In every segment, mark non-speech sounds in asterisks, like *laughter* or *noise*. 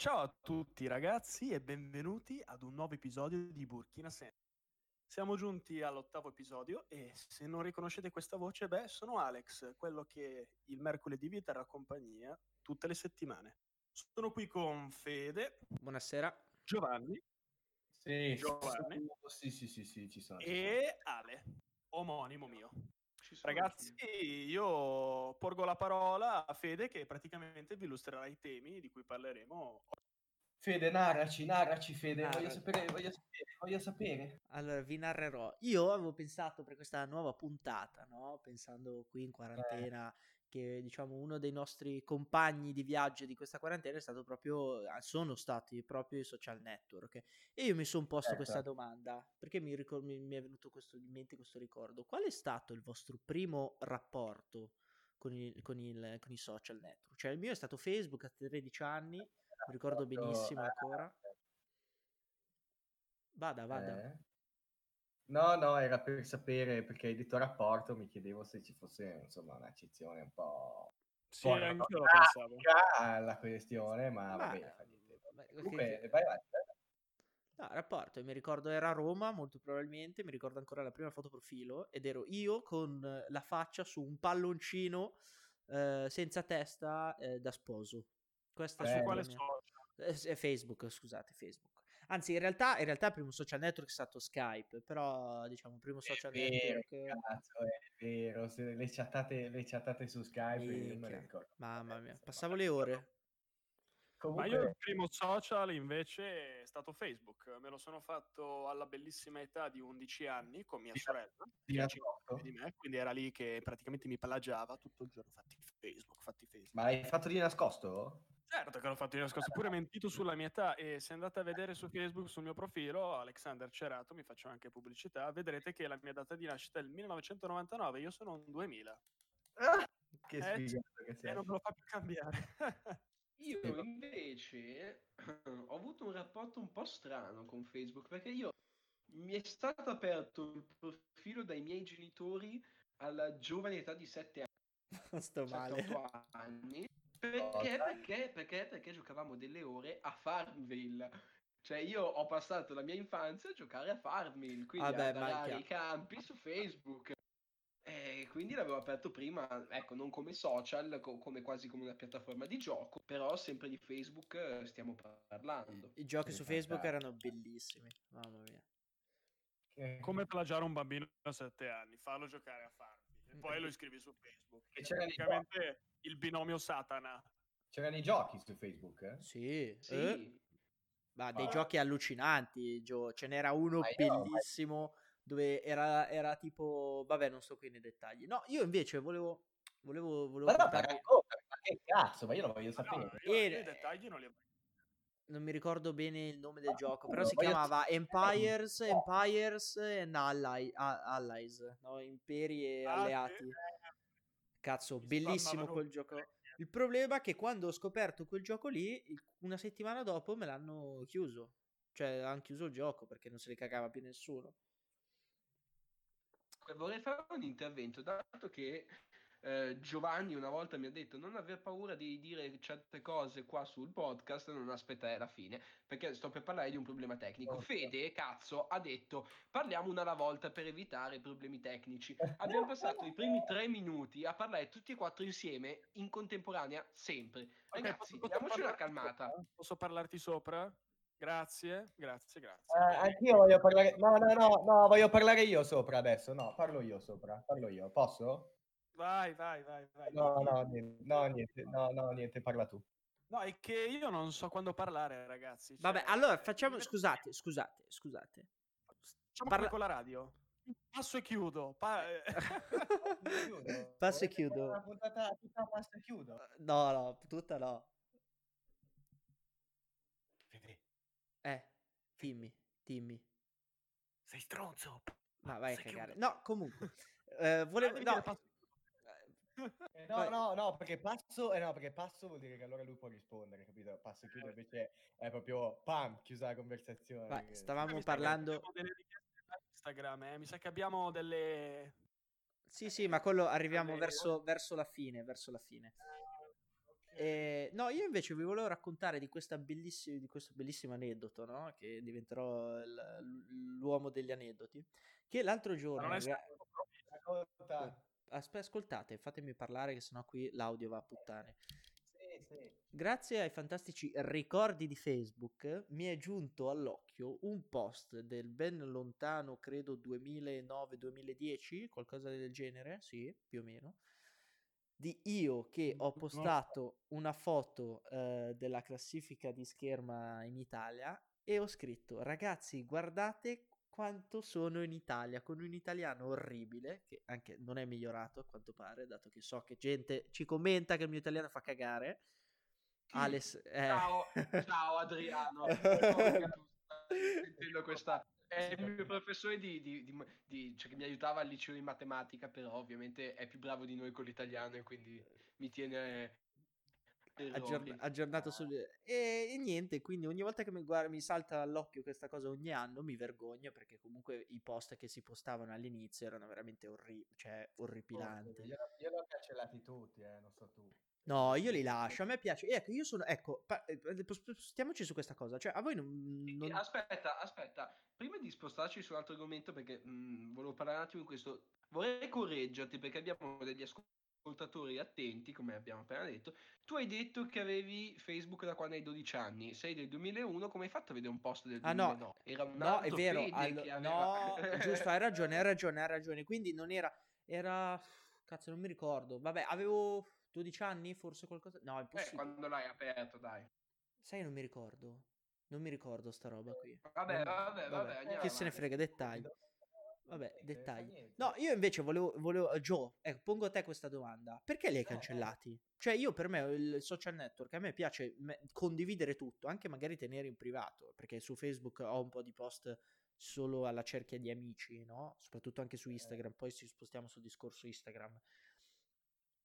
Ciao a tutti ragazzi e benvenuti ad un nuovo episodio di Burkina Sen. Siamo giunti all'ottavo episodio e se non riconoscete questa voce, beh, sono Alex, quello che il mercoledì vi terrà compagnia tutte le settimane. Sono qui con Fede. Buonasera. Giovanni. Sì, Giovanni. Sì, sì, sì, sì, ci sono. E Ale, omonimo mio. Ragazzi, io porgo la parola a Fede che praticamente vi illustrerà i temi di cui parleremo. Fede, narraci, narraci Fede, voglio sapere, voglio sapere, voglio sapere. Allora, vi narrerò. Io avevo pensato per questa nuova puntata, no? Pensando qui in quarantena, eh. Che diciamo uno dei nostri compagni di viaggio di questa quarantena è stato proprio, sono stati proprio i social network. E io mi sono posto certo. questa domanda, perché mi, ricor- mi, mi è venuto questo, in mente questo ricordo. Qual è stato il vostro primo rapporto con, il, con, il, con i social network? Cioè il mio è stato Facebook a 13 anni mi ricordo benissimo ancora. Vada, vada. Eh. No, no, era per sapere, perché hai detto rapporto, mi chiedevo se ci fosse, insomma, un'accezione un po'... Sì, anche lo pensavo. alla questione, ma, ma va bene, fa niente. Comunque, vai avanti. No, rapporto, mi ricordo era a Roma, molto probabilmente, mi ricordo ancora la prima foto profilo, ed ero io con la faccia su un palloncino eh, senza testa eh, da sposo. Questa su quale social? Eh, Facebook, scusate, Facebook. Anzi, in realtà, in realtà il primo social network è stato Skype, però diciamo il primo social è network... Vero, *laughs* cazzo, è vero, Se le, chattate, le chattate su Skype, io non me ricordo. Mamma mia, passavo le ore. Comunque... Ma io il primo social invece è stato Facebook, me lo sono fatto alla bellissima età di 11 anni con mia sorella, che di me, quindi era lì che praticamente mi plagiava tutto il giorno, fatti Facebook, fatti Facebook. Ma l'hai fatto di nascosto? Certo che l'ho fatto di nascosto, pure mentito sulla mia età e se andate a vedere su Facebook sul mio profilo, Alexander Cerato, mi faccio anche pubblicità, vedrete che la mia data di nascita è il 1999, io sono un 2000. Ah, che eh, sfigato che sei. E non me lo fa più cambiare. *laughs* Io invece ho avuto un rapporto un po' strano con Facebook perché io mi è stato aperto il profilo dai miei genitori alla giovane età di 7 anni. *laughs* Sto male. anni. Perché, perché, perché, perché giocavamo delle ore a Farmville. Cioè io ho passato la mia infanzia a giocare a Farmville, quindi Vabbè, a i campi su Facebook. E quindi l'avevo aperto prima, ecco, non come social, co- come quasi come una piattaforma di gioco, però sempre di Facebook eh, stiamo parlando. I giochi su Facebook erano bellissimi, mamma mia. Come plagiare un bambino a 7 anni, farlo giocare a Farmville e poi lo iscrivi su Facebook. Che c'era praticamente il binomio Satana. C'erano i giochi su Facebook? Eh? Sì. sì. Eh? Ma dei ah. giochi allucinanti, Gio. Ce n'era uno bellissimo. No, dove era, era tipo, vabbè non so qui nei dettagli. No, io invece volevo... volevo, volevo ma, no, ma, ma che cazzo, ma io lo voglio sapere. No, io, io i dettagli non li ho mai non mi ricordo bene il nome del gioco, però si chiamava Empires, Empires and Allies, Allies no? Imperi e ah, alleati. Cazzo, bellissimo quel gioco. Il problema è che quando ho scoperto quel gioco lì, una settimana dopo me l'hanno chiuso. Cioè, hanno chiuso il gioco perché non se li cagava più nessuno vorrei fare un intervento, dato che eh, Giovanni una volta mi ha detto non aver paura di dire certe cose qua sul podcast, non aspettare la fine, perché sto per parlare di un problema tecnico. Fede, cazzo, ha detto parliamo una alla volta per evitare problemi tecnici. Abbiamo passato i primi tre minuti a parlare tutti e quattro insieme, in contemporanea, sempre. Ragazzi, okay, diamoci una calmata. Posso parlarti sopra? Grazie, grazie, grazie. Eh, anch'io voglio parlare. No, no, no, no, voglio parlare io sopra adesso. No, parlo io sopra. Parlo io. Posso? Vai, vai, vai. vai. No, no, niente, no, niente, no, no, niente, parla tu. No, è che io non so quando parlare, ragazzi. Cioè... Vabbè, allora facciamo. Scusate, scusate, scusate. Facciamo Parla... con la radio. Passo e chiudo. Pa... *laughs* passo e chiudo. La puntata tutta passo e chiudo. No, no, tutta no. Fede. Eh, dimmi, dimmi. Sei stronzo. Ma vai a cagare. No, comunque. eh, volevo... No. Eh, no, no, no, perché passo, eh, no, perché passo vuol dire che allora lui può rispondere, capito? Passo e chiudo eh. invece è proprio pam, chiusa la conversazione. Vai, stavamo parlando... Instagram, eh? mi sa che abbiamo delle... Sì, sì, ma quello arriviamo verso, verso la fine, verso la fine. Eh, no, io invece vi volevo raccontare di, di questo bellissimo aneddoto, no? Che diventerò l- l'uomo degli aneddoti. Che l'altro Ma giorno... non è stato proprio- Aspe- ascoltate, fatemi parlare che sennò qui l'audio va a puttane. Sì, sì. Grazie ai fantastici ricordi di Facebook mi è giunto all'occhio un post del ben lontano, credo 2009-2010, qualcosa del genere, sì, più o meno, di io che ho lo so. postato una foto eh, della classifica di scherma in Italia e ho scritto ragazzi guardate quanto sono in Italia con un italiano orribile che anche non è migliorato a quanto pare dato che so che gente ci commenta che il mio italiano fa cagare Chi? Alex eh. Ciao, ciao Adriano. *laughs* Sentendo questa. È il mio professore di, di- di- di- cioè che mi aiutava al liceo di matematica, però ovviamente è più bravo di noi con l'italiano e quindi mi tiene aggiorn- aggiornato sul e, e niente quindi ogni volta che mi, guarda, mi salta all'occhio questa cosa ogni anno mi vergogno perché comunque i post che si postavano all'inizio erano veramente orri- cioè, orripilanti Io, io li ho cancellati tutti, eh, non so tu. no io li lascio a me piace ecco io sono ecco pa- eh, spostiamoci su questa cosa cioè a voi non, non- Aspetta, aspetta, prima di spostarci su un altro argomento, perché mh, volevo parlare un attimo di questo, vorrei correggerti perché abbiamo degli ascoltatori attenti, come abbiamo appena detto. Tu hai detto che avevi Facebook da quando hai 12 anni, sei del 2001, come hai fatto a vedere un post del Ah, no. 2009? Era un No, è vero. Allo- che No, aveva- *laughs* giusto, hai ragione, hai ragione, hai ragione. Quindi non era. Era. Cazzo, non mi ricordo. Vabbè, avevo 12 anni, forse qualcosa. No, è Eh, impossibile. quando l'hai aperto, dai. Sai, non mi ricordo. Non mi ricordo sta roba qui. Vabbè, Non- vabbè, vabbè, andiamo Che se ne frega, dettagli. Vabbè, Niente, dettagli. No, io invece volevo, volevo Joe, ecco, pongo a te questa domanda. Perché li hai Eh, cancellati? Cioè, io per me il social network, a me piace me- condividere tutto, anche magari tenere in privato, perché su Facebook ho un po' di post solo alla cerchia di amici, no? Soprattutto anche su Instagram, poi ci spostiamo sul discorso Instagram.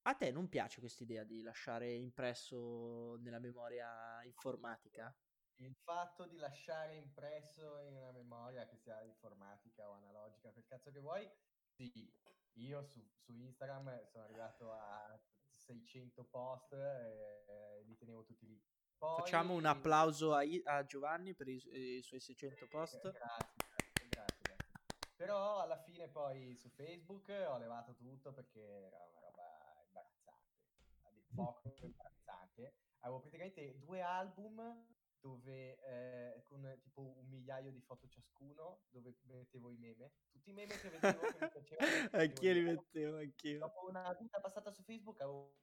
A te non piace questa idea di lasciare impresso nella memoria informatica? Il fatto di lasciare impresso in una memoria, che sia informatica o analogica, quel cazzo che vuoi, sì. Io su, su Instagram sono arrivato a 600 post e li tenevo tutti lì. Poi, Facciamo un applauso a, a Giovanni per i, i suoi 600 post. Grazie, grazie, grazie, grazie. Però alla fine poi su Facebook ho levato tutto perché era una roba imbarazzante, a dir poco imbarazzante. Avevo praticamente due album dove eh, con tipo un migliaio di foto ciascuno dove mettevo i meme, tutti i meme che vedevo che mi piacevano. *laughs* Anch'io li mettevo. anch'io. Dopo una vita passata su Facebook avevo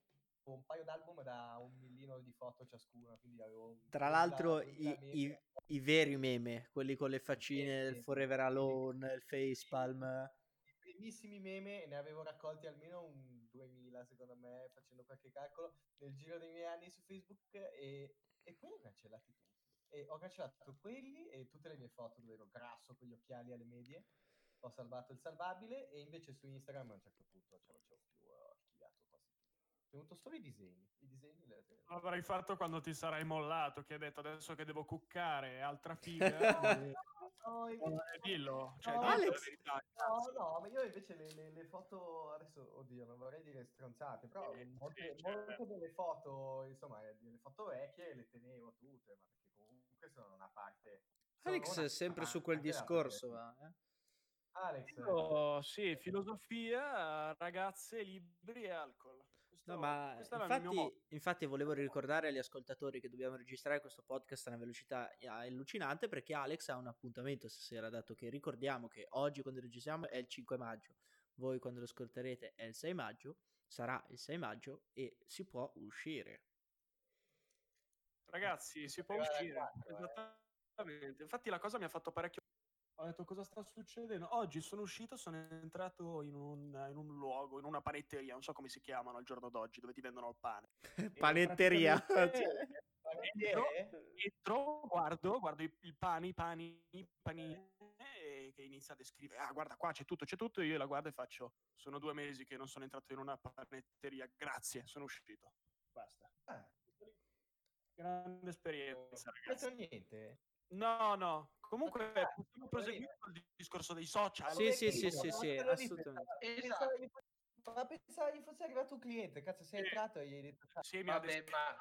un paio d'album da un millino di foto ciascuno, quindi avevo Tra 2000 l'altro 2000 i, i- i veri meme, quelli con le faccine, il Forever. Alone, il facepalm. i primissimi meme ne avevo raccolti almeno un 2000 secondo me facendo qualche calcolo nel giro dei miei anni su Facebook e, e poi cancellati tutti e ho cancellato quelli e tutte le mie foto dove ero grasso con gli occhiali alle medie ho salvato il salvabile e invece su Instagram a un certo punto ce l'avevo più ho archiviato quasi tutto ho tenuto solo i disegni i disegni le. L'avrai fatto quando ti sarai mollato, che hai detto adesso che devo cuccare, altra figa. *laughs* eh, no, invece- eh, dillo, cioè, No, Alex- verità, No, no, ma io invece le, le- le foto, adesso, oddio, non vorrei dire stronzate, però Sì, molte, sì, cioè- molte delle foto, insomma, eh, delle foto vecchie le tenevo tutte, ma perché comunque sono una parte... sono Alex una è sempre su quel discorso, va, eh. Alex, Io, sì, filosofia, ragazze, libri e alcol. Questo, No, ma infatti, infatti volevo ricordare agli ascoltatori che dobbiamo registrare questo podcast a una velocità eh, allucinante perché Alex ha un appuntamento stasera, dato che ricordiamo che oggi quando registriamo è il 5 maggio, voi quando lo ascolterete è il 6 maggio, sarà il 6 maggio e si può uscire. Ragazzi, si può uscire. eh. Esattamente. Infatti la cosa mi ha fatto parecchio... Ho detto cosa sta succedendo? Oggi sono uscito, sono entrato in un, in un luogo, in una panetteria, non so come si chiamano al giorno d'oggi, dove ti vendono il pane. *laughs* Panetteria. praticamente *laughs* Entro, Panettiere? entro, guardo, guardo i, i pani, i pani, i pani, e che inizia a descrivere, ah guarda qua c'è tutto, c'è tutto, io la guardo e faccio, sono due mesi che non sono entrato in una panetteria, grazie, sono uscito. Basta. Ah, Grande non esperienza, ragazzi. detto niente. No, no, comunque Ah, possiamo proseguire col discorso dei social. Sì, sì, sì, sì, non sì, assolutamente. Esatto. pensavo- ma pensavi fosse arrivato un cliente, cazzo sei Sì. entrato e gli hai detto. Sì, mi ha Vabbè, ma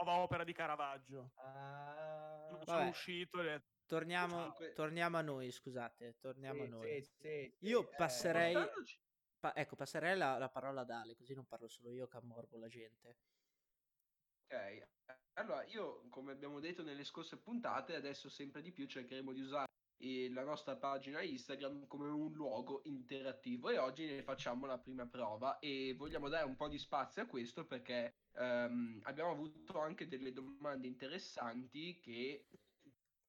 nuova opera di Caravaggio. Ah, Non Vabbè. sono uscito e detto, Torniamo, torniamo a noi, scusate, torniamo a sì, noi. sì, sì, Io eh, passerei- Pa- ecco, passerei la, la parola ad Ale, così non parlo solo io che ammorbo la gente. Ok, allora io come abbiamo detto nelle scorse puntate, adesso sempre di più cercheremo di usare eh, la nostra pagina Instagram come un luogo interattivo e oggi ne facciamo la prima prova e vogliamo dare un po' di spazio a questo perché ehm, abbiamo avuto anche delle domande interessanti che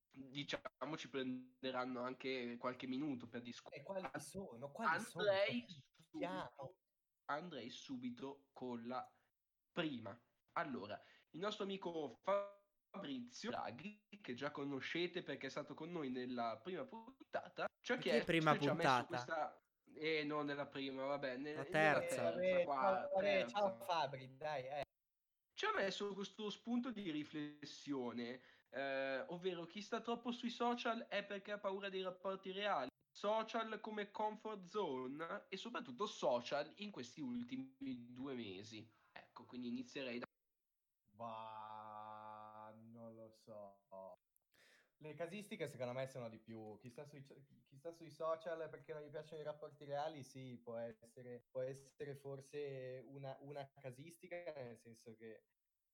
diciamo ci prenderanno anche qualche minuto per discutere. E quali sono? Quali sono? Andrei Chiamo. subito, andrei subito con la prima. Allora, il nostro amico Fabrizio Draghi, che già conoscete perché è stato con noi nella prima puntata, ci ha Di che chiesto prima e ci ha messo puntata? questa... Eh, non nella prima, vabbè, ne- La nella terza. Qua- vabbè, terza. ciao Fabri, dai, eh. Ci ha messo questo spunto di riflessione, eh, ovvero chi sta troppo sui social è perché ha paura dei rapporti reali, social come comfort zone e soprattutto social in questi ultimi due mesi. Ecco, quindi inizierei da... Ma non lo so. Le casistiche secondo me sono di più. Chi sta, sui, chi sta sui social perché non gli piacciono i rapporti reali, sì, può essere, può essere forse una, una casistica, nel senso che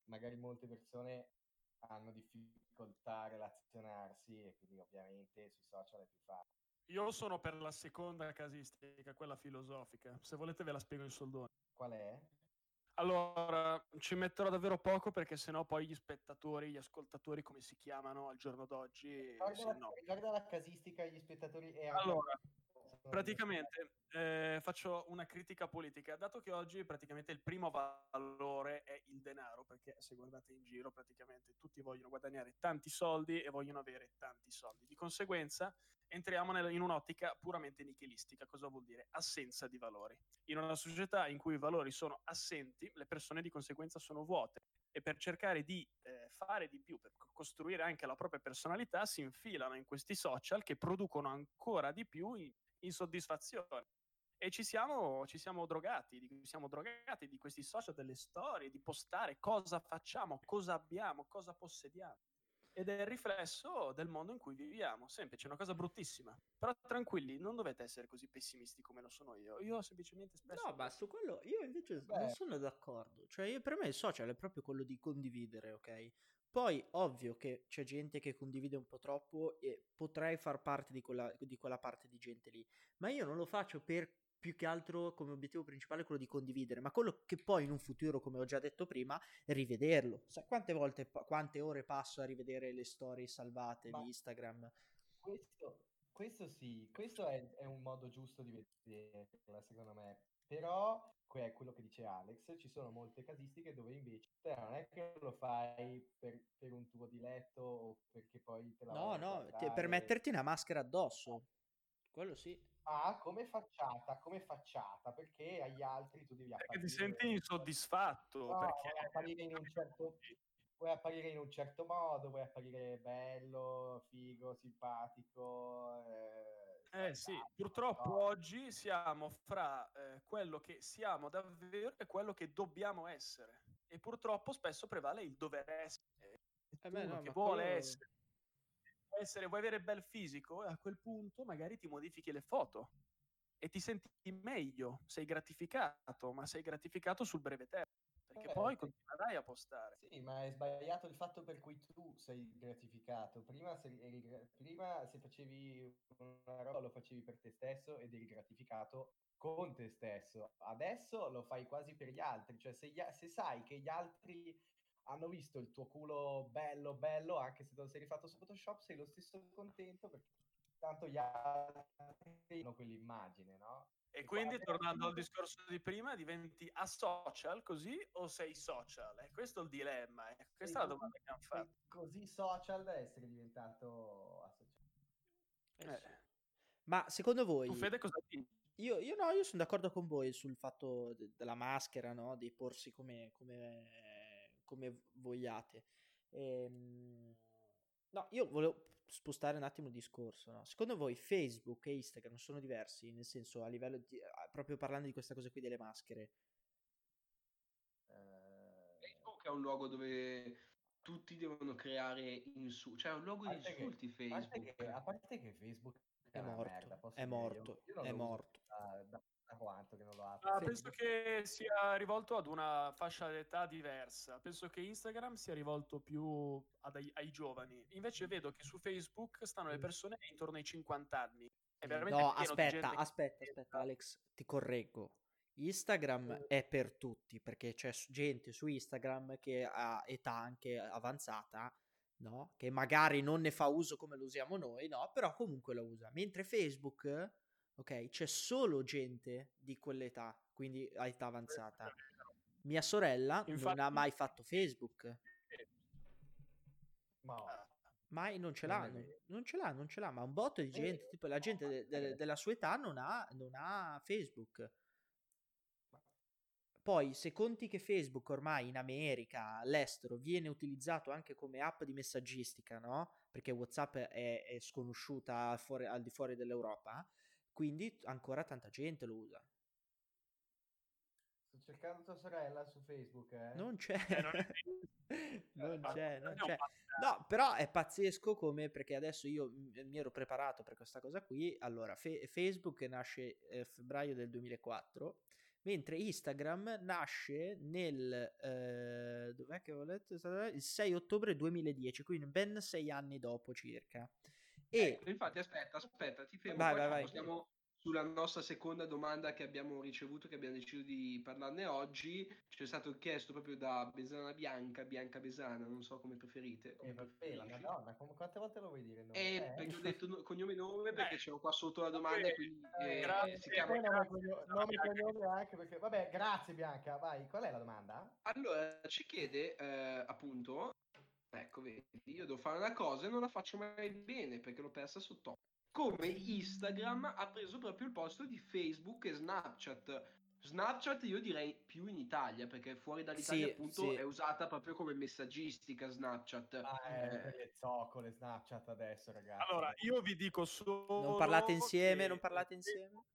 magari molte persone hanno difficoltà a relazionarsi e quindi ovviamente sui social è più facile. Io sono per la seconda casistica, quella filosofica. Se volete ve la spiego in soldoni. Qual è? Allora, ci metterò davvero poco perché sennò poi gli spettatori, gli ascoltatori, come si chiamano al giorno d'oggi, la, no. ricorda la casistica agli spettatori e Allora, praticamente eh, faccio una critica politica, dato che oggi praticamente il primo valore è il denaro, perché se guardate in giro praticamente tutti vogliono guadagnare tanti soldi e vogliono avere tanti soldi. Di conseguenza entriamo nel- in un'ottica puramente nichilistica. Cosa vuol dire? Assenza di valori. In una società in cui i valori sono assenti, le persone di conseguenza sono vuote e per cercare di eh, fare di più, per co- costruire anche la propria personalità, si infilano in questi social che producono ancora di più in- insoddisfazione. E ci siamo, ci siamo drogati, di, siamo drogati di questi social, delle storie, di postare cosa facciamo, cosa abbiamo, cosa possediamo. Ed è il riflesso del mondo in cui viviamo. Semplice, è una cosa bruttissima. Però tranquilli, non dovete essere così pessimisti come lo sono io. Io semplicemente spesso... No, ma su quello io invece Beh. non sono d'accordo. Cioè, io- per me il social è proprio quello di condividere, ok? Poi, ovvio che c'è gente che condivide un po' troppo e potrei far parte di quella, di quella parte di gente lì. Ma io non lo faccio per più che altro come obiettivo principale quello di condividere, ma quello che poi in un futuro, come ho già detto prima, rivederlo. Sai quante volte, quante ore passo a rivedere le storie salvate Ma- di Instagram? Questo, questo sì, questo è, è un modo giusto di vederla, secondo me. Però, que- è quello che dice Alex, ci sono molte casistiche dove invece non è che lo fai per, per un tuo diletto o perché poi te la No, no, te- per metterti una maschera addosso. Quello sì. Ah, come facciata, come facciata, perché agli altri tu devi Perché apparire... ti senti insoddisfatto. No, perché... vuoi apparire in un certo vuoi apparire in un certo modo, vuoi apparire bello, figo, simpatico. Eh, Eh sì, purtroppo no? oggi siamo fra eh, quello che siamo davvero e quello che dobbiamo essere. E purtroppo spesso prevale il dover essere. Eh beh, no, che vuole quello- essere, essere, vuoi avere bel fisico, a quel punto magari ti modifichi le foto e ti senti meglio, sei gratificato, ma sei gratificato sul breve termine, perché Eh, poi continuerai a postare. Sì, ma è sbagliato il fatto per cui tu sei gratificato. Prima se, prima se facevi una roba lo facevi per te stesso ed eri gratificato con te stesso. Adesso lo fai quasi per gli altri. Cioè, se, gli se sai che gli altri hanno visto il tuo culo bello, bello, anche se te lo sei rifatto su Photoshop, sei lo stesso contento perché tanto gli altri hanno quell'immagine, no? E E quindi, tornando al discorso di prima, diventi asocial così o sei social? E questo è il dilemma, eh. questa è la Sei domanda che hanno sei fatto. così social da essere diventato associato. Eh sì. Eh, Ma secondo voi, tu Fede cosa dici? io, io no, io sono d'accordo con voi sul fatto de- della maschera, no? Di porsi come, come, come vogliate. Ehm, no, io volevo, spostare un attimo il discorso, no? Secondo voi Facebook e Instagram sono diversi? Nel senso, a livello di, proprio parlando di questa cosa qui delle maschere. Eh, Facebook è un luogo dove tutti devono creare insulti, cioè è un luogo di insulti che, Facebook. A parte, che, a parte che Facebook è, morto, merda, è morto, è morto. Da, da, da, quanto che non lo apro. Ah, penso che sia rivolto ad una fascia d'età diversa. Penso che Instagram sia rivolto più ai, ai, giovani. Invece vedo che su Facebook stanno le persone intorno ai 50 anni. È veramente no, aspetta, aspetta, aspetta, Alex, ti correggo. Instagram è per tutti perché c'è gente su Instagram che ha età anche avanzata, no? Che magari non ne fa uso come lo usiamo noi, no? Però comunque lo usa. Mentre Facebook, ok, c'è solo gente di quell'età, quindi a età avanzata. Mia sorella Infatti... non ha mai fatto Facebook. Ma mai non ce l'ha, non, non, ce l'ha, non ce l'ha, ma un botto di gente, tipo la gente de- de- della sua età non ha, non ha Facebook. Poi, se conti che Facebook ormai in America, all'estero, viene utilizzato anche come app di messaggistica, no? Perché WhatsApp è, è sconosciuta fuori, al di fuori dell'Europa, quindi ancora tanta gente lo usa. Sto cercando tua sorella su Facebook, eh? Non c'è. Eh, non, *laughs* non c'è, non c'è. No, però è pazzesco come perché adesso io mi ero preparato per questa cosa qui. Allora, fe- Facebook nasce eh, febbraio del 2004 mentre Instagram nasce nel eh, dov'è che ho letto? il 6 ottobre 2010 quindi ben sei anni dopo circa e ecco, infatti aspetta aspetta ti fermo vai, vai, vai. stiamo sulla nostra seconda domanda che abbiamo ricevuto, che abbiamo deciso di parlarne oggi, ci è stato chiesto proprio da Besana Bianca, Bianca Besana, non so come preferite. Come eh, vabbè, la madonna, come, quante volte lo vuoi dire? Nome? Eh, eh, perché ho detto no, cognome e nome, perché eh. c'è qua sotto la domanda, eh, quindi eh, grazie, si chiama... Nome, nome cognome anche perché... Vabbè, grazie Bianca, vai, qual è la domanda? Allora, ci chiede, eh, appunto, ecco, vedi, io devo fare una cosa e non la faccio mai bene, perché l'ho persa sotto come Instagram ha preso proprio il posto di Facebook e Snapchat. Snapchat io direi più in Italia perché fuori dall'Italia sì, appunto sì. è usata proprio come messaggistica Snapchat. Ah, eh, eh. zoccole Snapchat adesso ragazzi. Allora io vi dico solo... Non parlate insieme, non parlate insieme.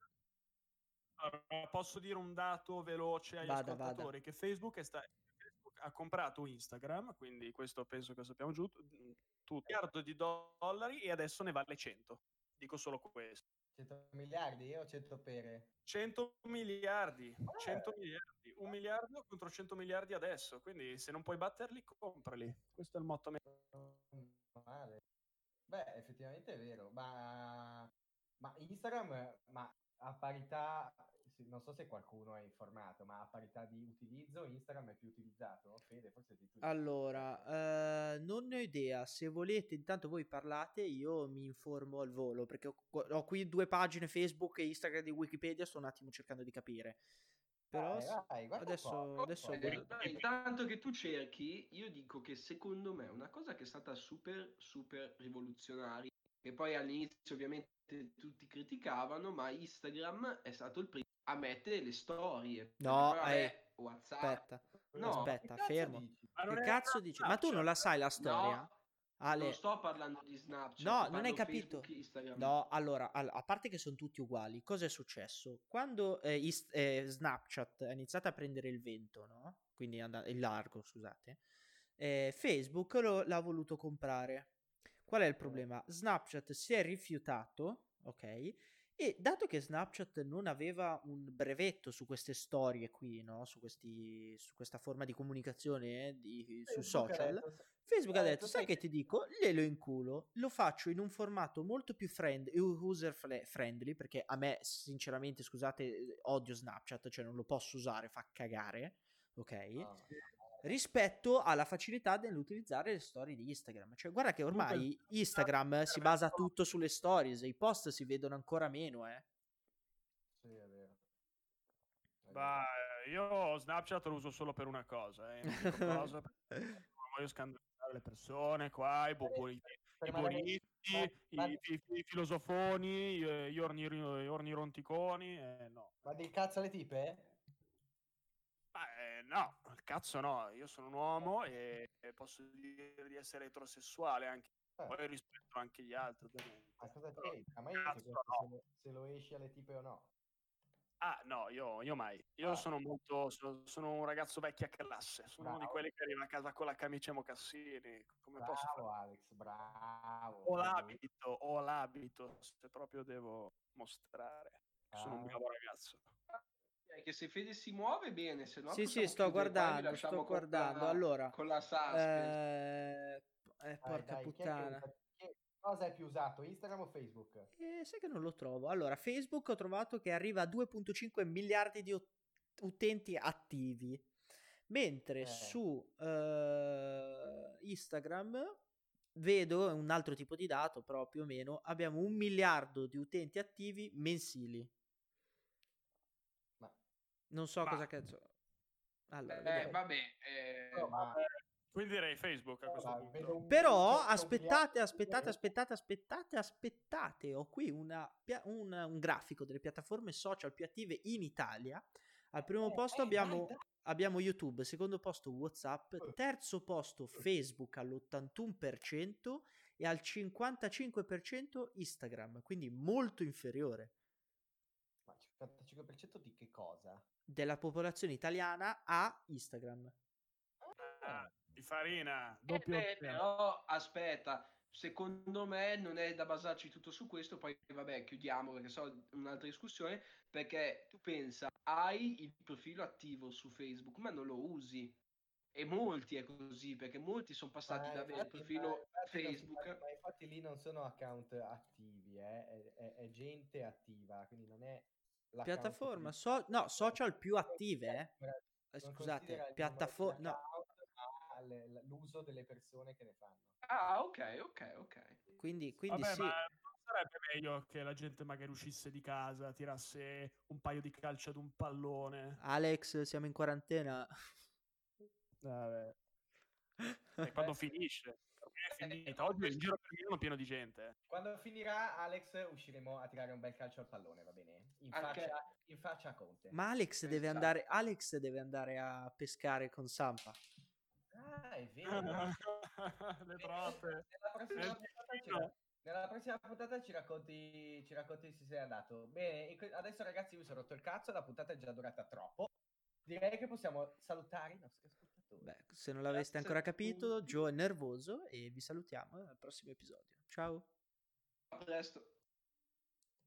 Allora, posso dire un dato veloce agli vada, ascoltatori vada. che Facebook, sta... Facebook, ha comprato Instagram, quindi questo penso che lo sappiamo giù, tutto, un miliardo di dollari e adesso ne vale 100. Dico solo questo. 100 miliardi o 100 pere? 100 miliardi, 100 eh. miliardi, un miliardo contro 100 miliardi adesso, quindi se non puoi batterli, comprali. Questo è il motto. Male. Beh, effettivamente è vero, ma, ma Instagram, ma a parità non so se qualcuno è informato, ma a parità di utilizzo Instagram è più utilizzato? Fede, forse di Twitter. Allora, eh, non ne ho idea. Se volete, intanto voi parlate, io mi informo al volo, perché ho, ho qui due pagine Facebook e Instagram di Wikipedia, sto un attimo cercando di capire. Però dai, dai, adesso, adesso intanto che tu cerchi, io dico che secondo me una cosa che è stata super, super rivoluzionaria, che poi all'inizio ovviamente tutti criticavano, ma Instagram è stato il primo a mettere le storie. No, eh, WhatsApp. Aspetta, no, aspetta, fermo. Dici? Che cazzo dici? Ma tu non la sai la storia? No. Ale. Non sto parlando di Snapchat. No, non hai capito. no, allora, a parte che sono tutti uguali, cosa è successo? Quando eh, is- eh, Snapchat ha iniziato a prendere il vento, no? Quindi and- il largo, scusate, eh, Facebook lo- l'ha voluto comprare. Qual è il problema? Snapchat si è rifiutato, ok? E dato che Snapchat non aveva un brevetto su queste storie qui, no? su, questi, su questa forma di comunicazione eh, di, su social, detto, Facebook ha detto, sai che ti dico, glielo inculo, lo faccio in un formato molto più friend, user friendly, perché a me sinceramente, scusate, odio Snapchat, cioè non lo posso usare, fa cagare, ok? Oh rispetto alla facilità nell'utilizzare le storie di Instagram. Cioè, guarda che ormai Instagram si basa tutto sulle stories, i post si vedono ancora meno, eh. Sì, è vero. Bah, io Snapchat lo uso solo per una cosa, eh. cosa *laughs* voglio scandalizzare le persone qua, i bobolisti, i bolisti, i, i, i, filosofoni, gli orni, orni ronticoni, eh, no. Ma di cazzo le tipe? Eh, no, cazzo no, io sono un uomo e posso dire di essere eterosessuale anche Eh, Poi rispetto anche gli altri, ma cosa c'entra? Ma cazzo, questo no. se, lo, esci alle tipe o no? Ah, no, io, io mai. Io Ah. sono molto. Sono, sono un ragazzo vecchia classe. Sono uno di Bravo. quelli che arriva a casa con la camicia e mocassini. Come posso fare? Bravo Alex, bravo. Ho bravo. l'abito, ho l'abito. Se proprio devo mostrare. Sono un Ah. bravo ragazzo. Eh, Che se Fede si muove bene, se no Sì, sì, sto guardando, sto con guardando. la- Allora, con la suspense. eh, eh, Dai, porca dai, che puttana. usa- chi- cosa è più usato, Instagram o Facebook? Eh, sai che non lo trovo. Allora, Facebook ho trovato che arriva a 2.5 miliardi di ut- utenti attivi, mentre Eh. su eh, Instagram vedo un altro tipo di dato, però più o meno abbiamo un miliardo di utenti attivi mensili. Non so Ma- cosa cazzo. Allora, Eh, vabbè, eh, però, ma- Quindi direi Facebook a questo Ora, punto. Però un aspettate, miliardo aspettate, aspettate, aspettate, aspettate. Ho qui una un, un grafico delle piattaforme social più attive in Italia. Al primo Eh, posto eh, abbiamo, abbiamo YouTube, secondo posto WhatsApp, terzo posto Facebook all'81% e al 55% Instagram, quindi molto inferiore Ma 55% di che cosa? della popolazione italiana a Instagram. Ah, di farina, Eh, beh, però aspetta, secondo me non è da basarci tutto su questo, poi vabbè chiudiamo perché so un'altra discussione, perché tu pensa, hai il profilo attivo su Facebook ma non lo usi e molti è così perché molti sono passati Ma da avere il profilo ma Facebook. fa- ma infatti lì non sono account attivi, eh, è, è- è gente attiva, quindi non è Piattaforma, so- no, social più attive, eh. Eh, Scusate, piattaforma, no, l'uso delle persone che ne fanno. Ah, ok, ok, ok. quindi, quindi Vabbè, sì. ma non sarebbe meglio che la gente magari uscisse di casa, tirasse un paio di calci ad un pallone. Alex, siamo in quarantena. Vabbè. *laughs* E quando finisce? È finita. Oggi in giro per Milano pieno di gente. Quando finirà Alex usciremo a tirare un bel calcio al pallone, va bene? In, Anche- faccia, in faccia a Conte. Ma Alex deve, andare, Alex deve andare a pescare con Sampa. Ah, è vero. *laughs* Le troppe. Nella prossima, Nel puntata ci, destino. nella prossima puntata ci racconti, ci racconti se sei andato. Bene, adesso ragazzi mi sono rotto il cazzo, la puntata è già durata troppo. Direi che possiamo salutare i nostri ascoltatori. Beh, se non l'aveste ancora capito. Joe è nervoso e vi salutiamo al prossimo episodio. Ciao. A presto.